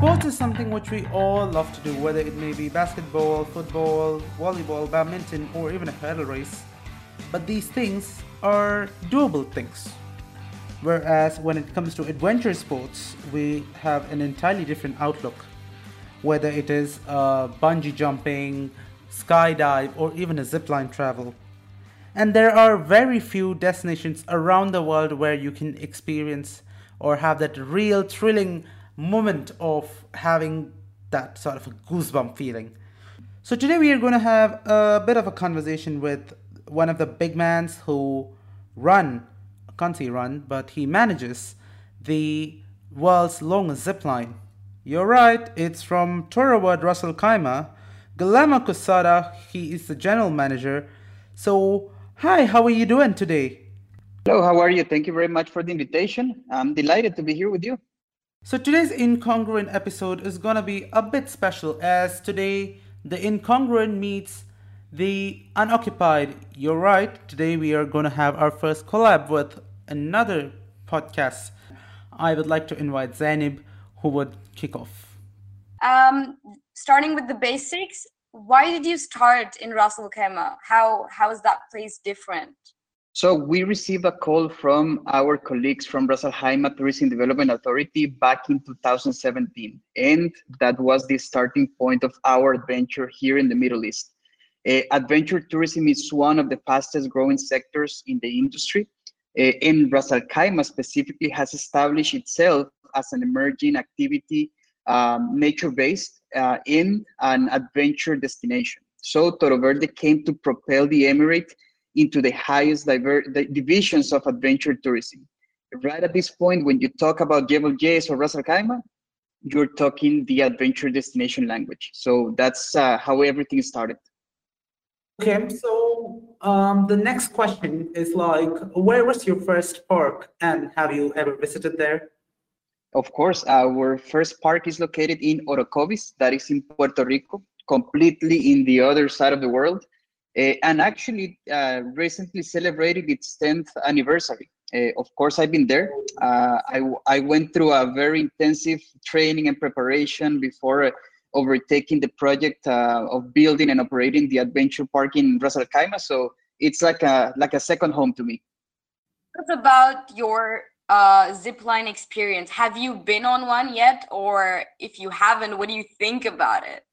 Sports is something which we all love to do, whether it may be basketball, football, volleyball, badminton, or even a hurdle race. But these things are doable things. Whereas when it comes to adventure sports, we have an entirely different outlook. Whether it is uh, bungee jumping, skydive, or even a zipline travel. And there are very few destinations around the world where you can experience or have that real thrilling moment of having that sort of a goosebump feeling. So today we are going to have a bit of a conversation with one of the big mans who run, can't say run, but he manages the world's longest zipline. You're right, it's from Toroverde Ras Al Khaimah. Guillermo Quesada, he is the general manager. So, hi, how are you doing today? Hello, how are you? Thank you very much for the invitation. I'm delighted to be here with you. So, today's incongruent episode is gonna be a bit special as today the incongruent meets the unoccupied. You're right, today we are gonna have our first collab with another podcast. I would like to invite Zainab, who would kick off. Um, starting with the basics, why did you start in Ras Al? How how is that place different? So we received a call from our colleagues from Ras Al Khaimah Tourism Development Authority back in 2017, and that was the starting point of our adventure here in the Middle East. Uh, adventure tourism is one of the fastest growing sectors in the industry, uh, and Ras Al Khaimah specifically has established itself as an emerging activity, um, nature-based, uh, in an adventure destination. So Toroverde came to propel the Emirate into the highest diver- the divisions of adventure tourism. Right at this point, when you talk about Jebel Jais or Ras Al Khaimah, you're talking the adventure destination language. So that's uh, how everything started. Okay, so um, the next question is like, where was your first park and have you ever visited there? Of course, our first park is located in Orocovis, that is in Puerto Rico, completely in the other side of the world, and actually uh, recently celebrated its 10th anniversary. Uh, of course, I've been there. I, I went through a very intensive training and preparation before overtaking the project of building and operating the adventure park in Ras Al Khaimah. So it's like a like a second home to me. What about your uh, zipline experience. Have you been on one yet? Or if you haven't, what do you think about it?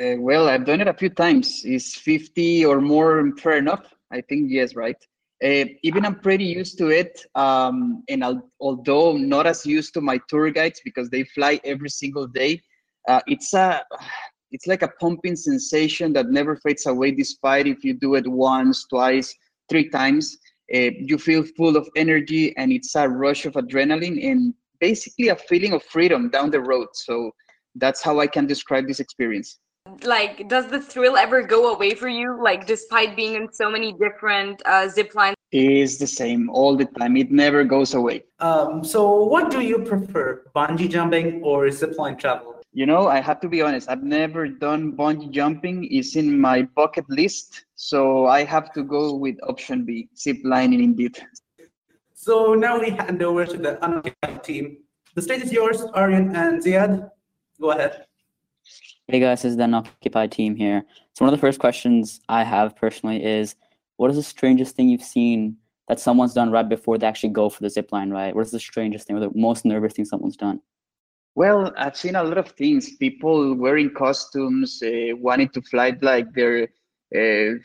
Uh, well, I've done it a few times. Is 50 or more fair enough? I think yes, right? Uh, even I'm pretty used to it. Um, and I'll, although not as used to my tour guides because they fly every single day, uh, it's a it's like a pumping sensation that never fades away, despite if you do it once, twice, three times. Uh, you feel full of energy and it's a rush of adrenaline and basically a feeling of freedom down the road. So that's how I can describe this experience. Like, does the thrill ever go away for you? Like, despite being in so many different uh, zip lines? It is the same all the time. It never goes away. Um, so, what do you prefer, bungee jumping or zipline travel? You know, I have to be honest. I've never done bungee jumping. It's in my bucket list, so I have to go with option B, zip lining indeed. So now we hand over to the unoccupied team. The stage is yours, Aryan and Zeyad. Go ahead. Hey guys, this is the unoccupied team here. So one of the first questions I have personally is, what is the strangest thing you've seen that someone's done right before they actually go for the zip line right? What is the strangest thing or the most nervous thing someone's done? Well, I've seen a lot of things. People wearing costumes, uh, wanting to fly like their uh,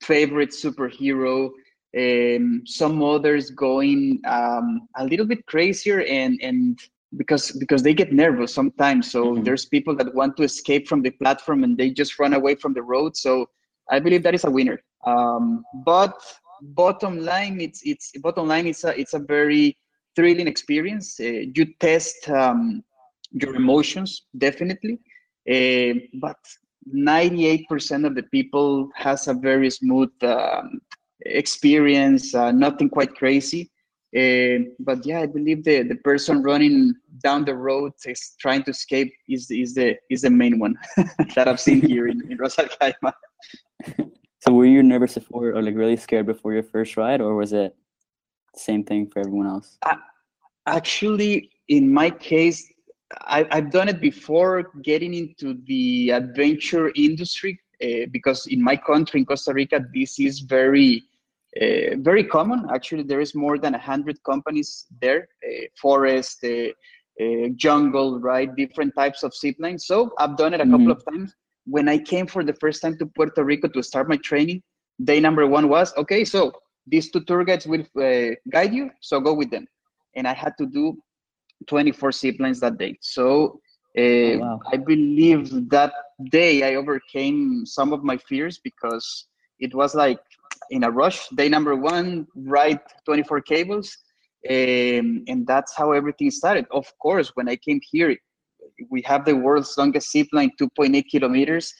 favorite superhero. Um, some others going um, a little bit crazier, and and because because they get nervous sometimes. So mm-hmm. there's people that want to escape from the platform and they just run away from the road. So I believe that is a winner. Um, but bottom line, it's it's bottom line. It's a it's a very thrilling experience. Uh, you test um, your emotions definitely uh, but 98% of the people has a very smooth um, experience uh, nothing quite crazy uh, but yeah i believe the, the person running down the road is trying to escape is, is the is the main one that i've seen here in, in Ras Al Khaimah. so were you nervous before or like really scared before your first ride or was it the same thing for everyone else actually in my case I, have done it before getting into the adventure industry uh, because in my country, in Costa Rica, this is very, uh, very common. Actually, there is more than a hundred companies there, uh, forest, uh, uh, jungle, right? Different types of zip lines. So I've done it a mm-hmm. couple of times. When I came for the first time to Puerto Rico to start my training, day number one was okay. So these two tour guides will uh, guide you, so go with them. And I had to do 24 zip lines that day. So uh, oh, wow. I believe that day I overcame some of my fears because it was like in a rush. Day number one, ride 24 cables, um, and that's how everything started. Of course, when I came here, we have the world's longest zip line, 2.8 kilometers.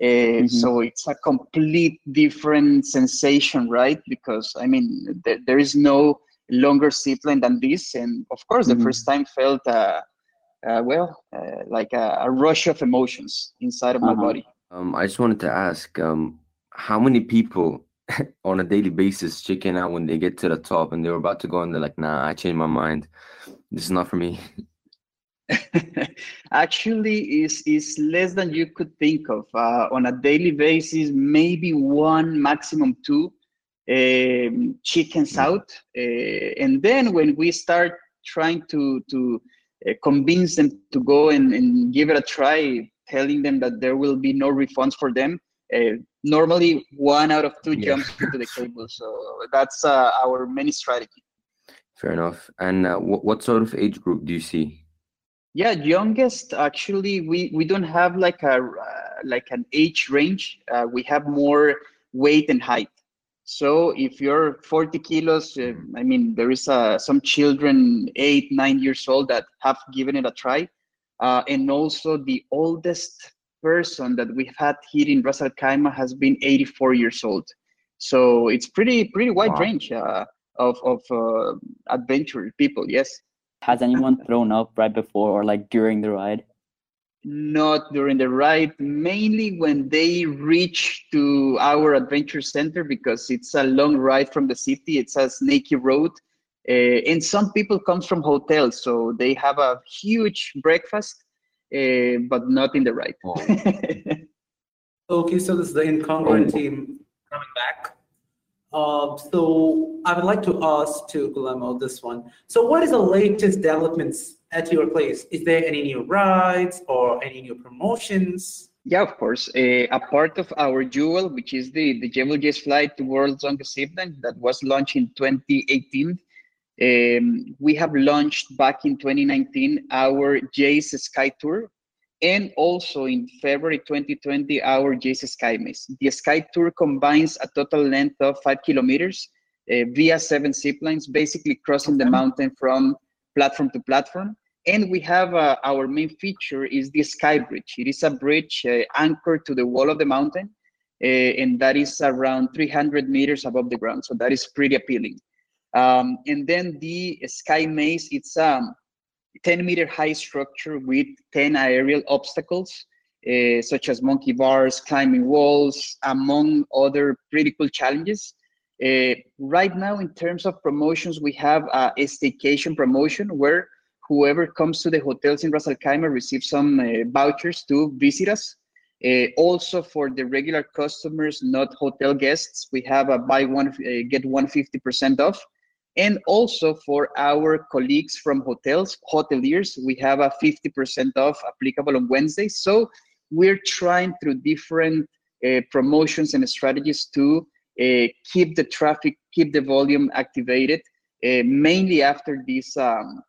Uh, mm-hmm. So it's a complete different sensation, right? Because I mean, th- there is no longer zip line than this, and of course, mm-hmm. the first time felt uh, uh, well, uh, like a, a, rush of emotions inside of uh-huh. my body. Um, I just wanted to ask, um, how many people on a daily basis chicken out when they get to the top and they were about to go and they're like, nah, I changed my mind. This is not for me. Actually, is is less than you could think of. Uh, on a daily basis, maybe one, maximum two um, chickens mm. out, uh, and then when we start trying to to uh, convince them to go and, and give it a try, telling them that there will be no refunds for them. Uh, normally, one out of two yeah. jumps into the cable. So that's uh, our main strategy. Fair enough. And uh, what, what sort of age group do you see? Yeah, youngest actually we we don't have like a uh, like an age range. Uh, we have more weight and height. So if you're 40 kilos, uh, I mean, there is uh, some children, eight, nine years old, that have given it a try. Uh, and also the oldest person that we've had here in Ras Al Khaimah has been 84 years old. So it's pretty pretty wide wow. range uh, of of uh, adventure people. Yes. Has anyone thrown up right before or like during the ride? not during the ride, mainly when they reach to our adventure center because it's a long ride from the city. It's a snaky road. Uh, and some people come from hotels, so they have a huge breakfast, uh, but not in the ride. okay, so this is the incongruent oh. team coming back. Uh, so I would like to ask to Guillermo this one. So what is the latest developments at your place? Is there any new rides or any new promotions? Yeah, of course. Uh, a part of our jewel, which is the, the Jebel Jais flight to World's Longest Zipline that was launched in 2018. Um, we have launched back in 2019 our Jais Sky Tour, and also in February 2020 our Jais Sky Maze. The Sky Tour combines a total length of five kilometers uh, via seven ziplines, basically crossing the mountain from platform to platform. And we have uh, our main feature is the Sky Bridge. It is a bridge uh, anchored to the wall of the mountain, uh, and that is around 300 meters above the ground. So that is pretty appealing. Um, and then the Sky Maze, it's a um, 10 meter high structure with 10 aerial obstacles, uh, such as monkey bars, climbing walls, among other pretty cool challenges. Uh, right now, in terms of promotions, we have a, staycation promotion where whoever comes to the hotels in Ras Al Khaimah receives some uh, vouchers to visit us. Uh, also, for the regular customers, not hotel guests, we have a buy one uh, get one fifty percent off. And also for our colleagues from hotels, hoteliers, we have a 50% off applicable on Wednesday. So we're trying through different uh, promotions and strategies to uh, keep the traffic, keep the volume activated, uh, mainly after this um,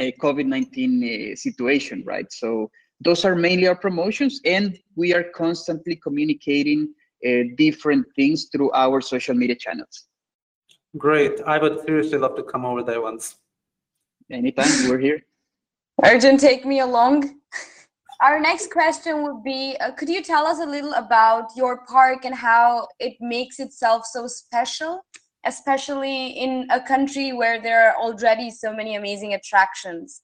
COVID-19 situation, right? So those are mainly our promotions, and we are constantly communicating different things through our social media channels. Great. I would seriously love to come over there once. Anytime, we're here. Arjun, take me along. Our next question would be uh, Could you tell us a little about your park and how it makes itself so special, especially in a country where there are already so many amazing attractions?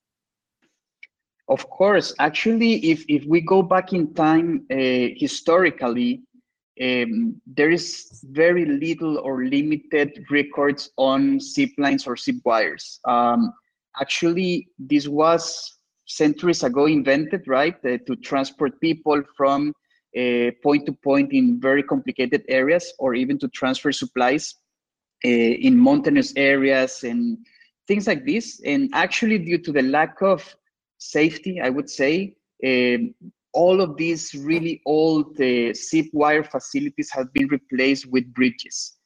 Of course. Actually, if, if we go back in time uh, historically, um, there is very little or limited records on zip lines or zip wires. Um, actually, this was centuries ago invented, right, uh, to transport people from uh, point to point in very complicated areas, or even to transfer supplies uh, in mountainous areas and things like this. And actually, due to the lack of safety, I would say, um, all of these really old uh, zip wire facilities have been replaced with bridges.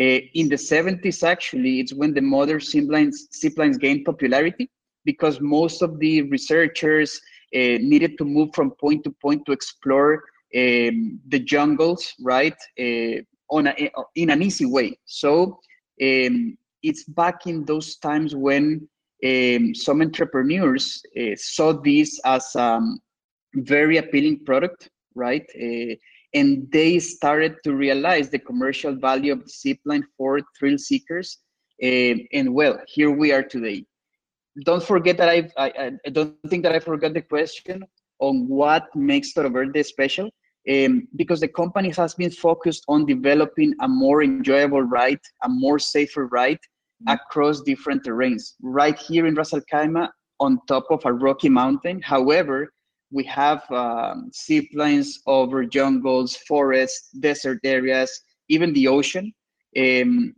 Uh, in the 70s, actually, it's when the modern zip lines, zip lines gained popularity because most of the researchers uh, needed to move from point to point to explore um, the jungles, right, uh, on a, in an easy way. So um, it's back in those times when um, some entrepreneurs uh, saw this as um, very appealing product, right? Uh, and they started to realize the commercial value of the zipline for thrill seekers. Uh, and well, here we are today. Don't forget that I've, I, I don't think that I forgot the question on what makes Toroverde special. Um, because the company has been focused on developing a more enjoyable ride, a more safer ride mm-hmm. across different terrains. Right here in Ras Al Khaimah, on top of a rocky mountain. However, we have um, zip lines over jungles, forests, desert areas, even the ocean. Um,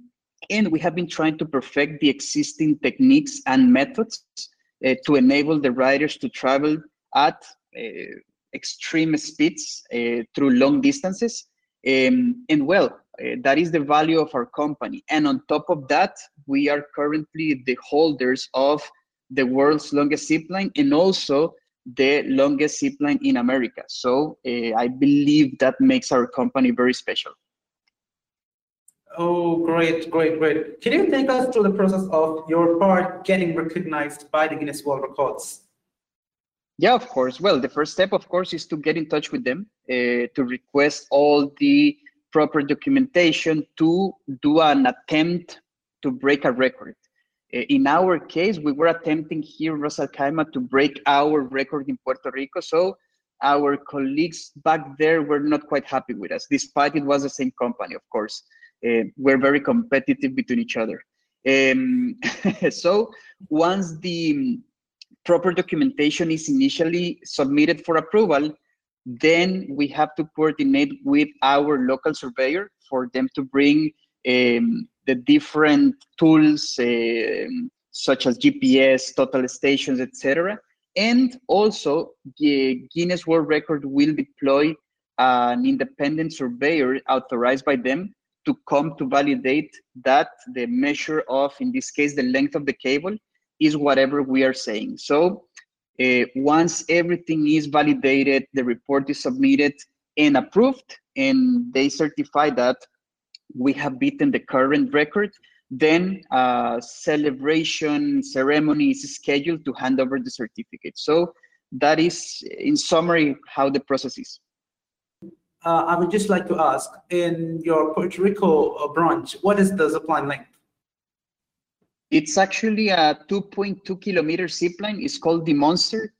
and we have been trying to perfect the existing techniques and methods uh, to enable the riders to travel at uh, extreme speeds uh, through long distances. Um, and well, uh, that is the value of our company. And on top of that, we are currently the holders of the world's longest zipline and also the longest zipline in America. So uh, I believe that makes our company very special. Oh, great, great, great. Can you take us through the process of your part getting recognized by the Guinness World Records? Yeah, of course. Well, the first step, of course, is to get in touch with them uh, to request all the proper documentation to do an attempt to break a record. In our case, we were attempting here in Ras Al Khaimah to break our record in Puerto Rico. So our colleagues back there were not quite happy with us, despite it was the same company, of course. Uh, we're very competitive between each other. Um, so once the proper documentation is initially submitted for approval, then we have to coordinate with our local surveyor for them to bring um, the different tools uh, such as GPS, total stations, etc. And also, the Guinness World Record will deploy an independent surveyor authorized by them to come to validate that the measure of, in this case, the length of the cable is whatever we are saying. So uh, once everything is validated, the report is submitted and approved, and they certify that we have beaten the current record, then a celebration ceremony is scheduled to hand over the certificate. So that is, in summary, how the process is. Uh, I would just like to ask, in your Puerto Rico branch, what is the zipline length? It's actually a 2.2 kilometer zipline. It's called the Monster.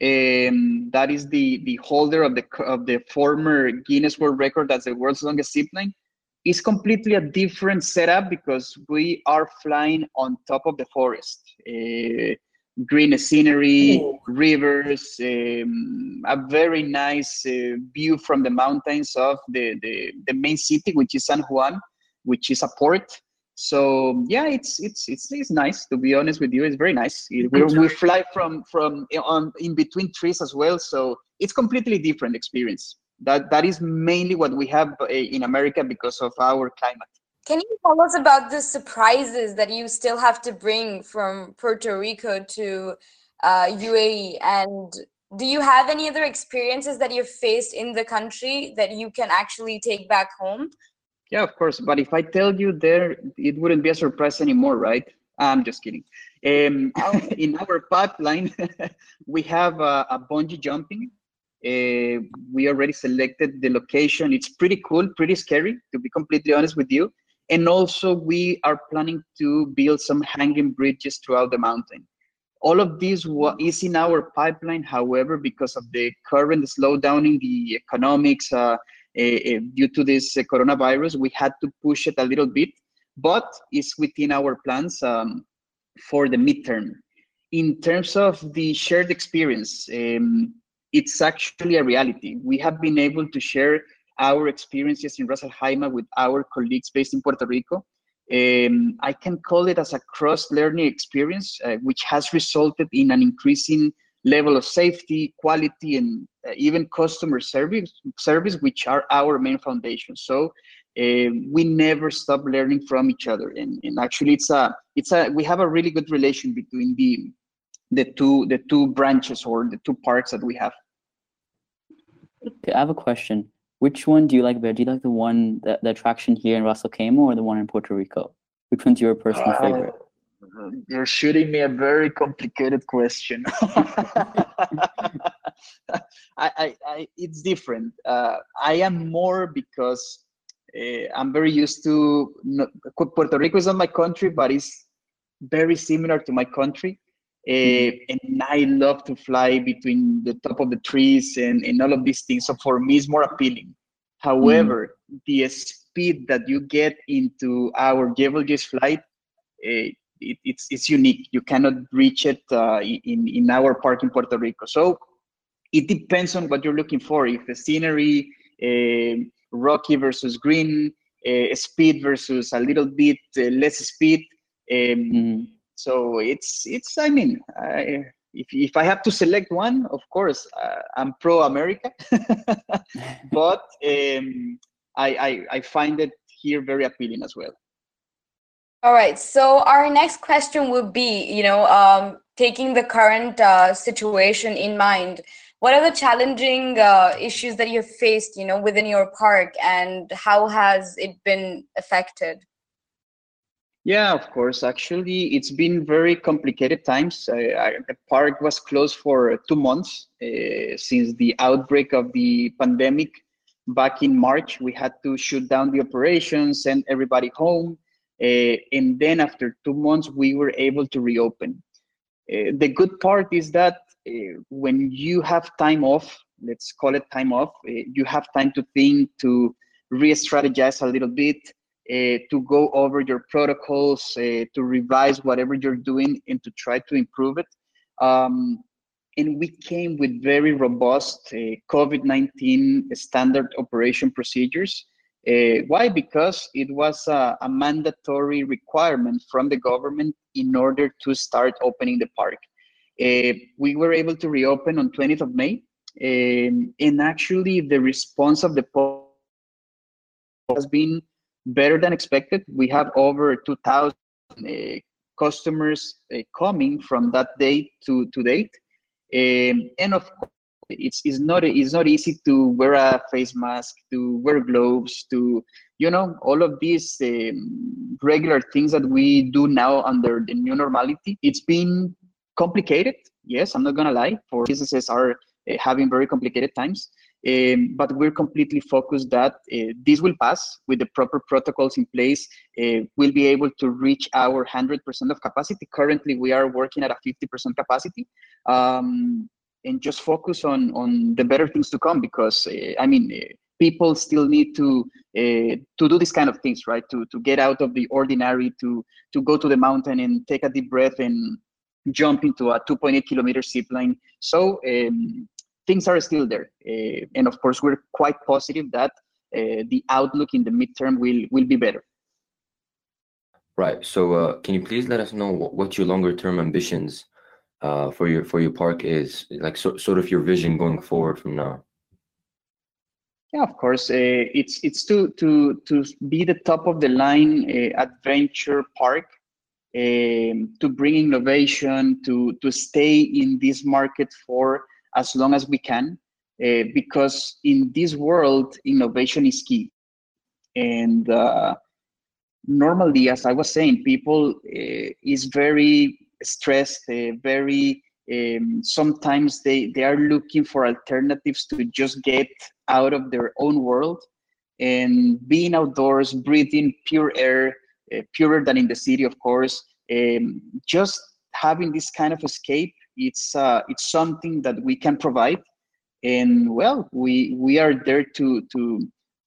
Um, that is the the holder of the of the former Guinness World Record as the world's longest zipline. It's completely a different setup because we are flying on top of the forest. Uh, green scenery, oh. rivers, um, a very nice uh, view from the mountains of the, the, the main city, which is San Juan, which is a port. So yeah it's it's it's, it's nice to be honest with you. It's very nice. We, we fly from from on in between trees as well. So it's completely different experience that that is mainly what we have uh, in america because of our climate can you tell us about the surprises that you still have to bring from puerto rico to uh, uae and do you have any other experiences that you've faced in the country that you can actually take back home yeah, of course. But if I tell you there, it wouldn't be a surprise anymore, right? I'm just kidding. Um, in our pipeline, we have a, a bungee jumping. Uh, we already selected the location. It's pretty cool, pretty scary, to be completely honest with you. And also, we are planning to build some hanging bridges throughout the mountain. All of this is in our pipeline. However, because of the current slowdown in the economics, uh, eh, due to this eh, coronavirus, we had to push it a little bit, but it's within our plans um, for the midterm. in terms of the shared experience, um, it's actually a reality. We have been able to share our experiences in Ras Al with our colleagues based in Puerto Rico. Um, I can call it as a cross-learning experience, uh, which has resulted in an increasing level of safety, quality, and uh, even customer service, service, which are our main foundation. So uh, we never stop learning from each other, and, and actually, it's a it's a we have a really good relation between the the two the two branches or the two parts that we have. Okay, I have a question. Which one do you like better? Do you like the one the, the attraction here in Ras Al Khaimah or the one in Puerto Rico? Which one's your personal Uh, favorite? You're shooting me a very complicated question. I, I, I, it's different. Uh, I am more because uh, I'm very used to no, Puerto Rico is not my country, but it's very similar to my country. Uh, and I love to fly between the top of the trees and, and all of these things. So for me, it's more appealing. However, the speed that you get into our Jebel flight, uh, it, it's it's unique. You cannot reach it uh, in in our park in Puerto Rico. So it depends on what you're looking for. If the scenery, uh, rocky versus green, uh, speed versus a little bit less speed. Um, Mhm. So it's it's. I mean, I, if if I have to select one, of course, uh, I'm pro America, but um, I, I I find it here very appealing as well. All right. So our next question would be, you know, um, taking the current uh, situation in mind, what are the challenging uh, issues that you've faced, you know, within your park, and how has it been affected? Yeah, of course. Actually, it's been very complicated times. I, the park was closed for two months uh, since the outbreak of the pandemic back in March. We had to shut down the operations, send everybody home, uh, and then after two months, we were able to reopen. Uh, the good part is that uh, when you have time off, let's call it time off, uh, you have time to think, to re-strategize a little bit, uh, to go over your protocols, uh, to revise whatever you're doing, and to try to improve it. Um, and we came with very robust uh, COVID 19 standard operation procedures. Uh, why? Because it was a, a, mandatory requirement from the government in order to start opening the park. Uh, we were able to reopen on 20th of May, um, and actually the response of the public has been better than expected. We have over 2,000 uh, customers uh, coming from that date to, to date. Um, and of course, it's, it's, not, it's not easy to wear a face mask, to wear gloves, to, you know, all of these um, regular things that we do now under the new normality. It's been complicated. Yes, I'm not going to lie, for businesses are uh, having very complicated times. Um, but we're completely focused that uh, this will pass with the proper protocols in place. Uh, we'll be able to reach our 100% of capacity. Currently, we are working at a 50% capacity. Um, and just focus on, on the better things to come because, uh, I mean, people still need to to do these kind of things, right? To, to get out of the ordinary, to, to go to the mountain and take a deep breath and jump into a 2.8 kilometer zip line. So um, things are still there. Uh, and of course, we're quite positive that uh, the outlook in the midterm will, will be better. Right. So, uh, can you please let us know what, what your longer term ambitions uh, for your for your park is, like so, sort of your vision going forward from now? Yeah, of course. Uh, it's it's to to to be the top of the line uh, adventure park, um, to bring innovation, to to stay in this market for as long as we can, uh, because in this world, innovation is key. And uh, normally, as I was saying, people uh, is very stressed, uh, very um, sometimes they they are looking for alternatives to just get out of their own world and being outdoors, breathing pure air, uh, purer than in the city, of course. Um, just having this kind of escape it's uh, it's something that we can provide. And well we we are there to to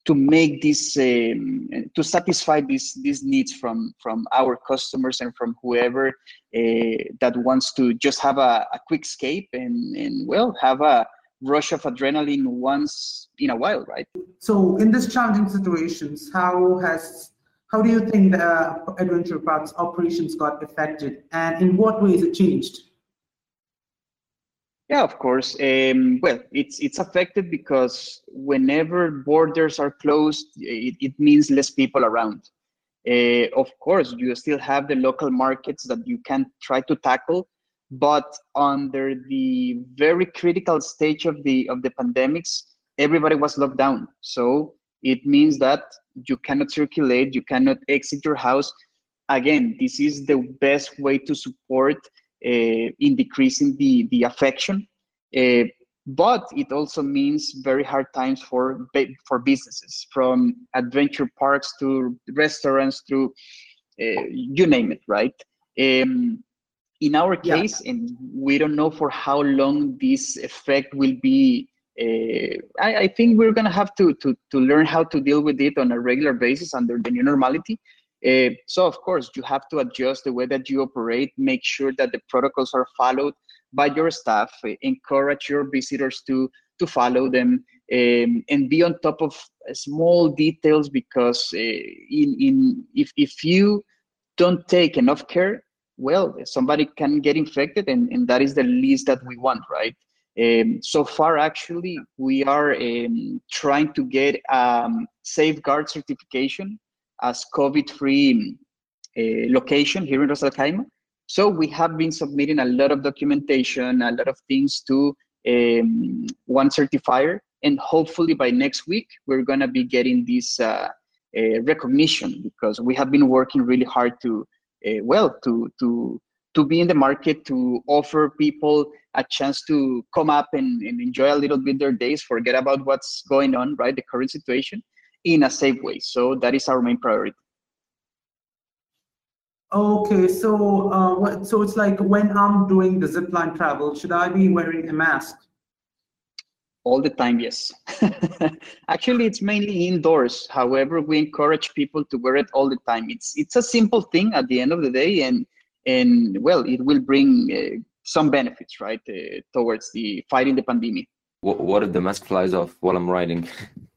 to make this um, to satisfy these these needs from from our customers and from whoever uh, that wants to just have a, a quick escape and and well have a rush of adrenaline once in a while right? So in these challenging situations how has how do you think the adventure parks operations got affected and in what ways it changed yeah, of course. Um, well, it's it's affected because whenever borders are closed, it, it means less people around. Uh, of course, you still have the local markets that you can try to tackle, but under the very critical stage of the of the pandemics, everybody was locked down. So it means that you cannot circulate, you cannot exit your house. Again, this is the best way to support in decreasing the, the affection. Uh, but it also means very hard times for for businesses, from adventure parks to restaurants to uh, you name it, right? Um, in our case, yeah. and we don't know for how long this effect will be. Uh, I, I, think we're gonna have to, to to learn how to deal with it on a regular basis under the new normality. Uh, so of course you have to adjust the way that you operate, make sure that the protocols are followed by your staff, uh, encourage your visitors to to follow them, um, and be on top of small details because uh, in in if if you don't take enough care, well, somebody can get infected, and, and that is the least that we want, right? Um, so far, actually, we are um, trying to get um, safeguard certification as COVID-free uh, location here in Ras Al Khaimah. So we have been submitting a lot of documentation, a lot of things to um, one certifier, and hopefully by next week we're gonna be getting this uh, uh, recognition because we have been working really hard to, uh, well, to to to be in the market to offer people a chance to come up and, and enjoy a little bit their days, forget about what's going on, right? The current situation, in a safe way. So that is our main priority. Okay, so uh, so it's like when I'm doing the zipline travel, should I be wearing a mask? All the time, yes. Actually, it's mainly indoors. However, we encourage people to wear it all the time. It's it's a simple thing at the end of the day, and and well, it will bring uh, some benefits, right, uh, towards the fighting the pandemic. What, what if the mask flies off while I'm riding?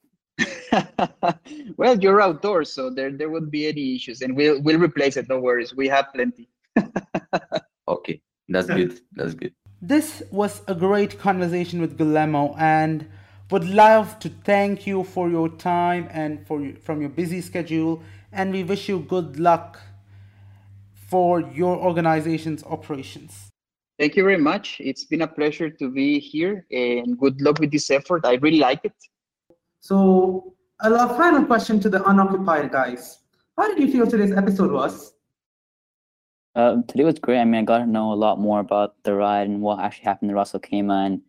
well, you're outdoors, so there there won't be any issues, and we'll we'll replace it. No worries, we have plenty. okay, that's good. That's good. This was a great conversation with Guillermo, and would love to thank you for your time and for from your busy schedule, and we wish you good luck for your organization's operations. Thank you very much. It's been a pleasure to be here, and good luck with this effort. I really like it. So a final question to the unoccupied guys. How did you feel today's episode was? Uh, today was great. I mean, I got to know a lot more about the ride and what actually happened to Ras Al Khaimah, and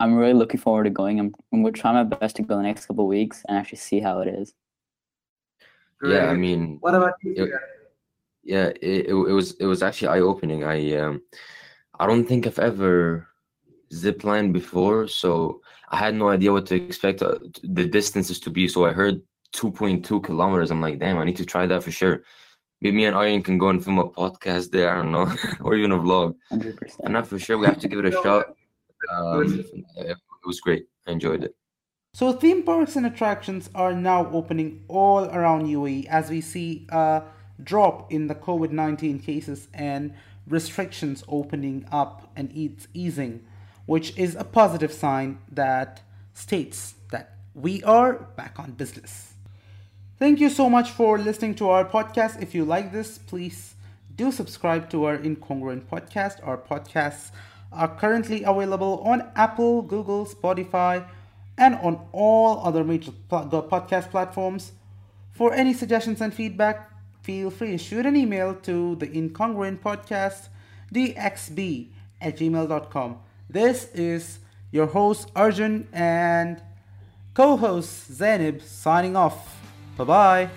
I'm really looking forward to going. I'm, I'm going to try my best to go the next couple weeks and actually see how it is. Great. Yeah, I mean, what about you? It, yeah, it, it, it was it was actually eye opening. I um, I don't think I've ever ziplined before, so I had no idea what to expect uh, the distances to be. So I heard 2.2 kilometers. I'm like, damn, I need to try that for sure. Maybe me and Arjun can go and film a podcast there. I don't know, or even a vlog. 100%. I'm not for sure. We have to give it a shot. Um, it was great. I enjoyed it. So theme parks and attractions are now opening all around UAE as we see a drop in the COVID-19 cases and restrictions opening up and easing which is a positive sign that states that we are back on business. Thank you so much for listening to our podcast. If you like this, please do subscribe to our Incongruent podcast. Our podcasts are currently available on Apple, Google, Spotify, and on all other major podcast platforms. For any suggestions and feedback, feel free to shoot an email to the Incongruent Podcast, dxb at gmail.com. This is your host Arjun and co host Zainab signing off. Bye bye.